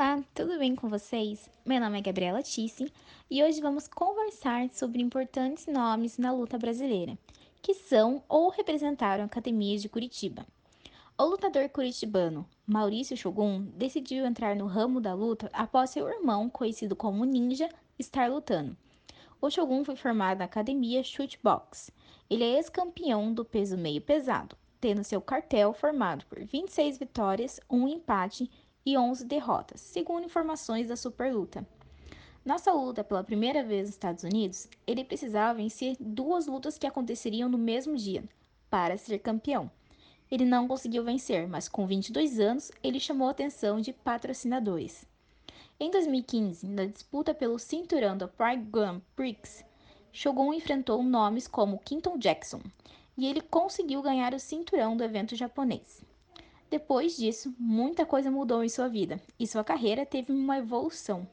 Olá, tudo bem com vocês? Meu nome é Gabriela Tisse e hoje vamos conversar sobre importantes nomes na luta brasileira, que são ou representaram a Academia de Curitiba. O lutador curitibano Maurício Shogun decidiu entrar no ramo da luta após seu irmão, conhecido como Ninja, estar lutando. O Shogun foi formado na Academia Shootbox. Ele é ex-campeão do peso meio pesado, tendo seu cartel formado por 26 vitórias, um empate e 11 derrotas, segundo informações da Superluta. Nessa luta pela primeira vez nos Estados Unidos, ele precisava vencer duas lutas que aconteceriam no mesmo dia para ser campeão. Ele não conseguiu vencer, mas com 22 anos, ele chamou a atenção de patrocinadores. Em 2015, na disputa pelo cinturão do Pride Grand Prix, Shogun enfrentou nomes como Quinton Jackson, e ele conseguiu ganhar o cinturão do evento japonês. Depois disso, muita coisa mudou em sua vida e sua carreira teve uma evolução.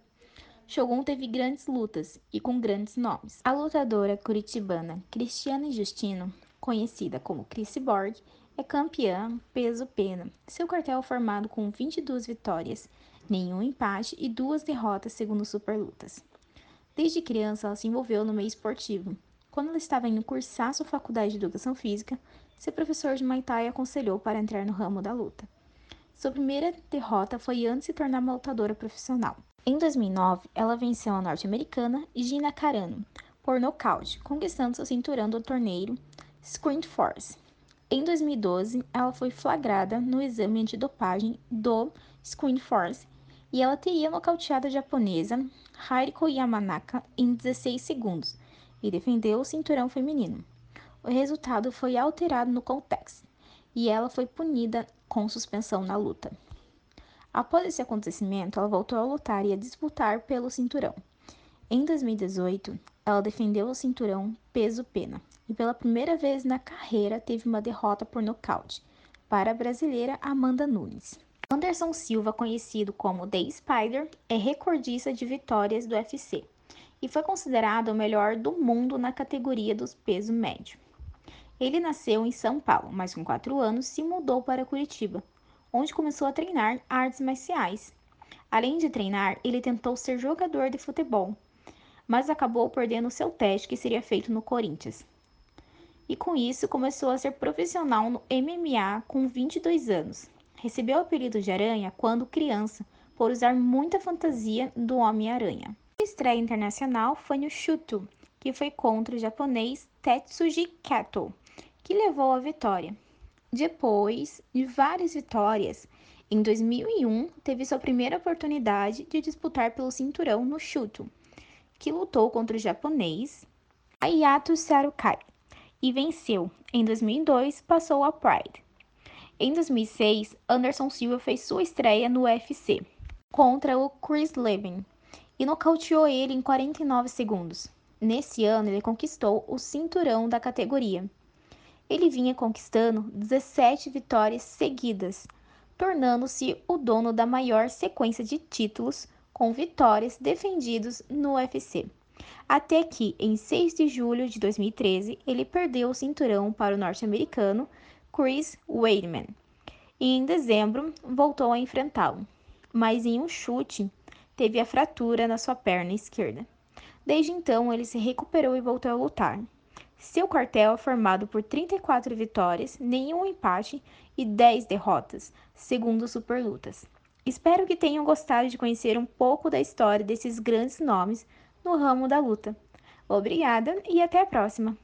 Shogun teve grandes lutas e com grandes nomes. A lutadora curitibana Cristiana Justino, conhecida como Chris Borg, é campeã peso-pena. Seu cartel é formado com 22 vitórias, nenhum empate e duas derrotas segundo Superlutas. Desde criança, ela se envolveu no meio esportivo. Quando ela estava indo cursar sua faculdade de educação física, seu professor de Muay Thai aconselhou para entrar no ramo da luta. Sua primeira derrota foi antes de se tornar uma lutadora profissional. Em 2009, ela venceu a norte-americana Gina Carano por nocaute, conquistando seu cinturão do torneio Sprint Force. Em 2012, ela foi flagrada no exame antidopagem do Screen Force e ela teria nocauteado a japonesa Hariko Yamanaka em 16 segundos e defendeu o cinturão feminino. O resultado foi alterado no Context e ela foi punida com suspensão na luta. Após esse acontecimento, ela voltou a lutar e a disputar pelo cinturão. Em 2018, ela defendeu o cinturão peso-pena e pela primeira vez na carreira teve uma derrota por nocaute para a brasileira Amanda Nunes. Anderson Silva, conhecido como The Spider, é recordista de vitórias do UFC e foi considerado o melhor do mundo na categoria dos peso médio. Ele nasceu em São Paulo, mas com 4 anos se mudou para Curitiba, onde começou a treinar artes marciais. Além de treinar, ele tentou ser jogador de futebol, mas acabou perdendo seu teste que seria feito no Corinthians e com isso começou a ser profissional no MMA com 22 anos. Recebeu o apelido de Aranha quando criança, por usar muita fantasia do Homem-Aranha. A estreia internacional foi no Shuto, que foi contra o japonês Tetsuji Kato, que levou a vitória. Depois de várias vitórias, em 2001 teve sua primeira oportunidade de disputar pelo cinturão no Shuto, que lutou contra o japonês Ayato Sarukai e venceu. Em 2002, passou a Pride. Em 2006, Anderson Silva fez sua estreia no UFC contra o Chris Levin e nocauteou ele em 49 segundos. Nesse ano, ele conquistou o cinturão da categoria. Ele vinha conquistando 17 vitórias seguidas, tornando-se o dono da maior sequência de títulos com vitórias defendidos no UFC até que, em 6 de julho de 2013, ele perdeu o cinturão para o norte-americano Chris Weidman e, em dezembro, voltou a enfrentá-lo, mas em um chute teve a fratura na sua perna esquerda. Desde então, ele se recuperou e voltou a lutar. Seu quartel é formado por 34 vitórias, nenhum empate e 10 derrotas, segundo Superlutas. Espero que tenham gostado de conhecer um pouco da história desses grandes nomes no ramo da luta. Obrigada e até a próxima!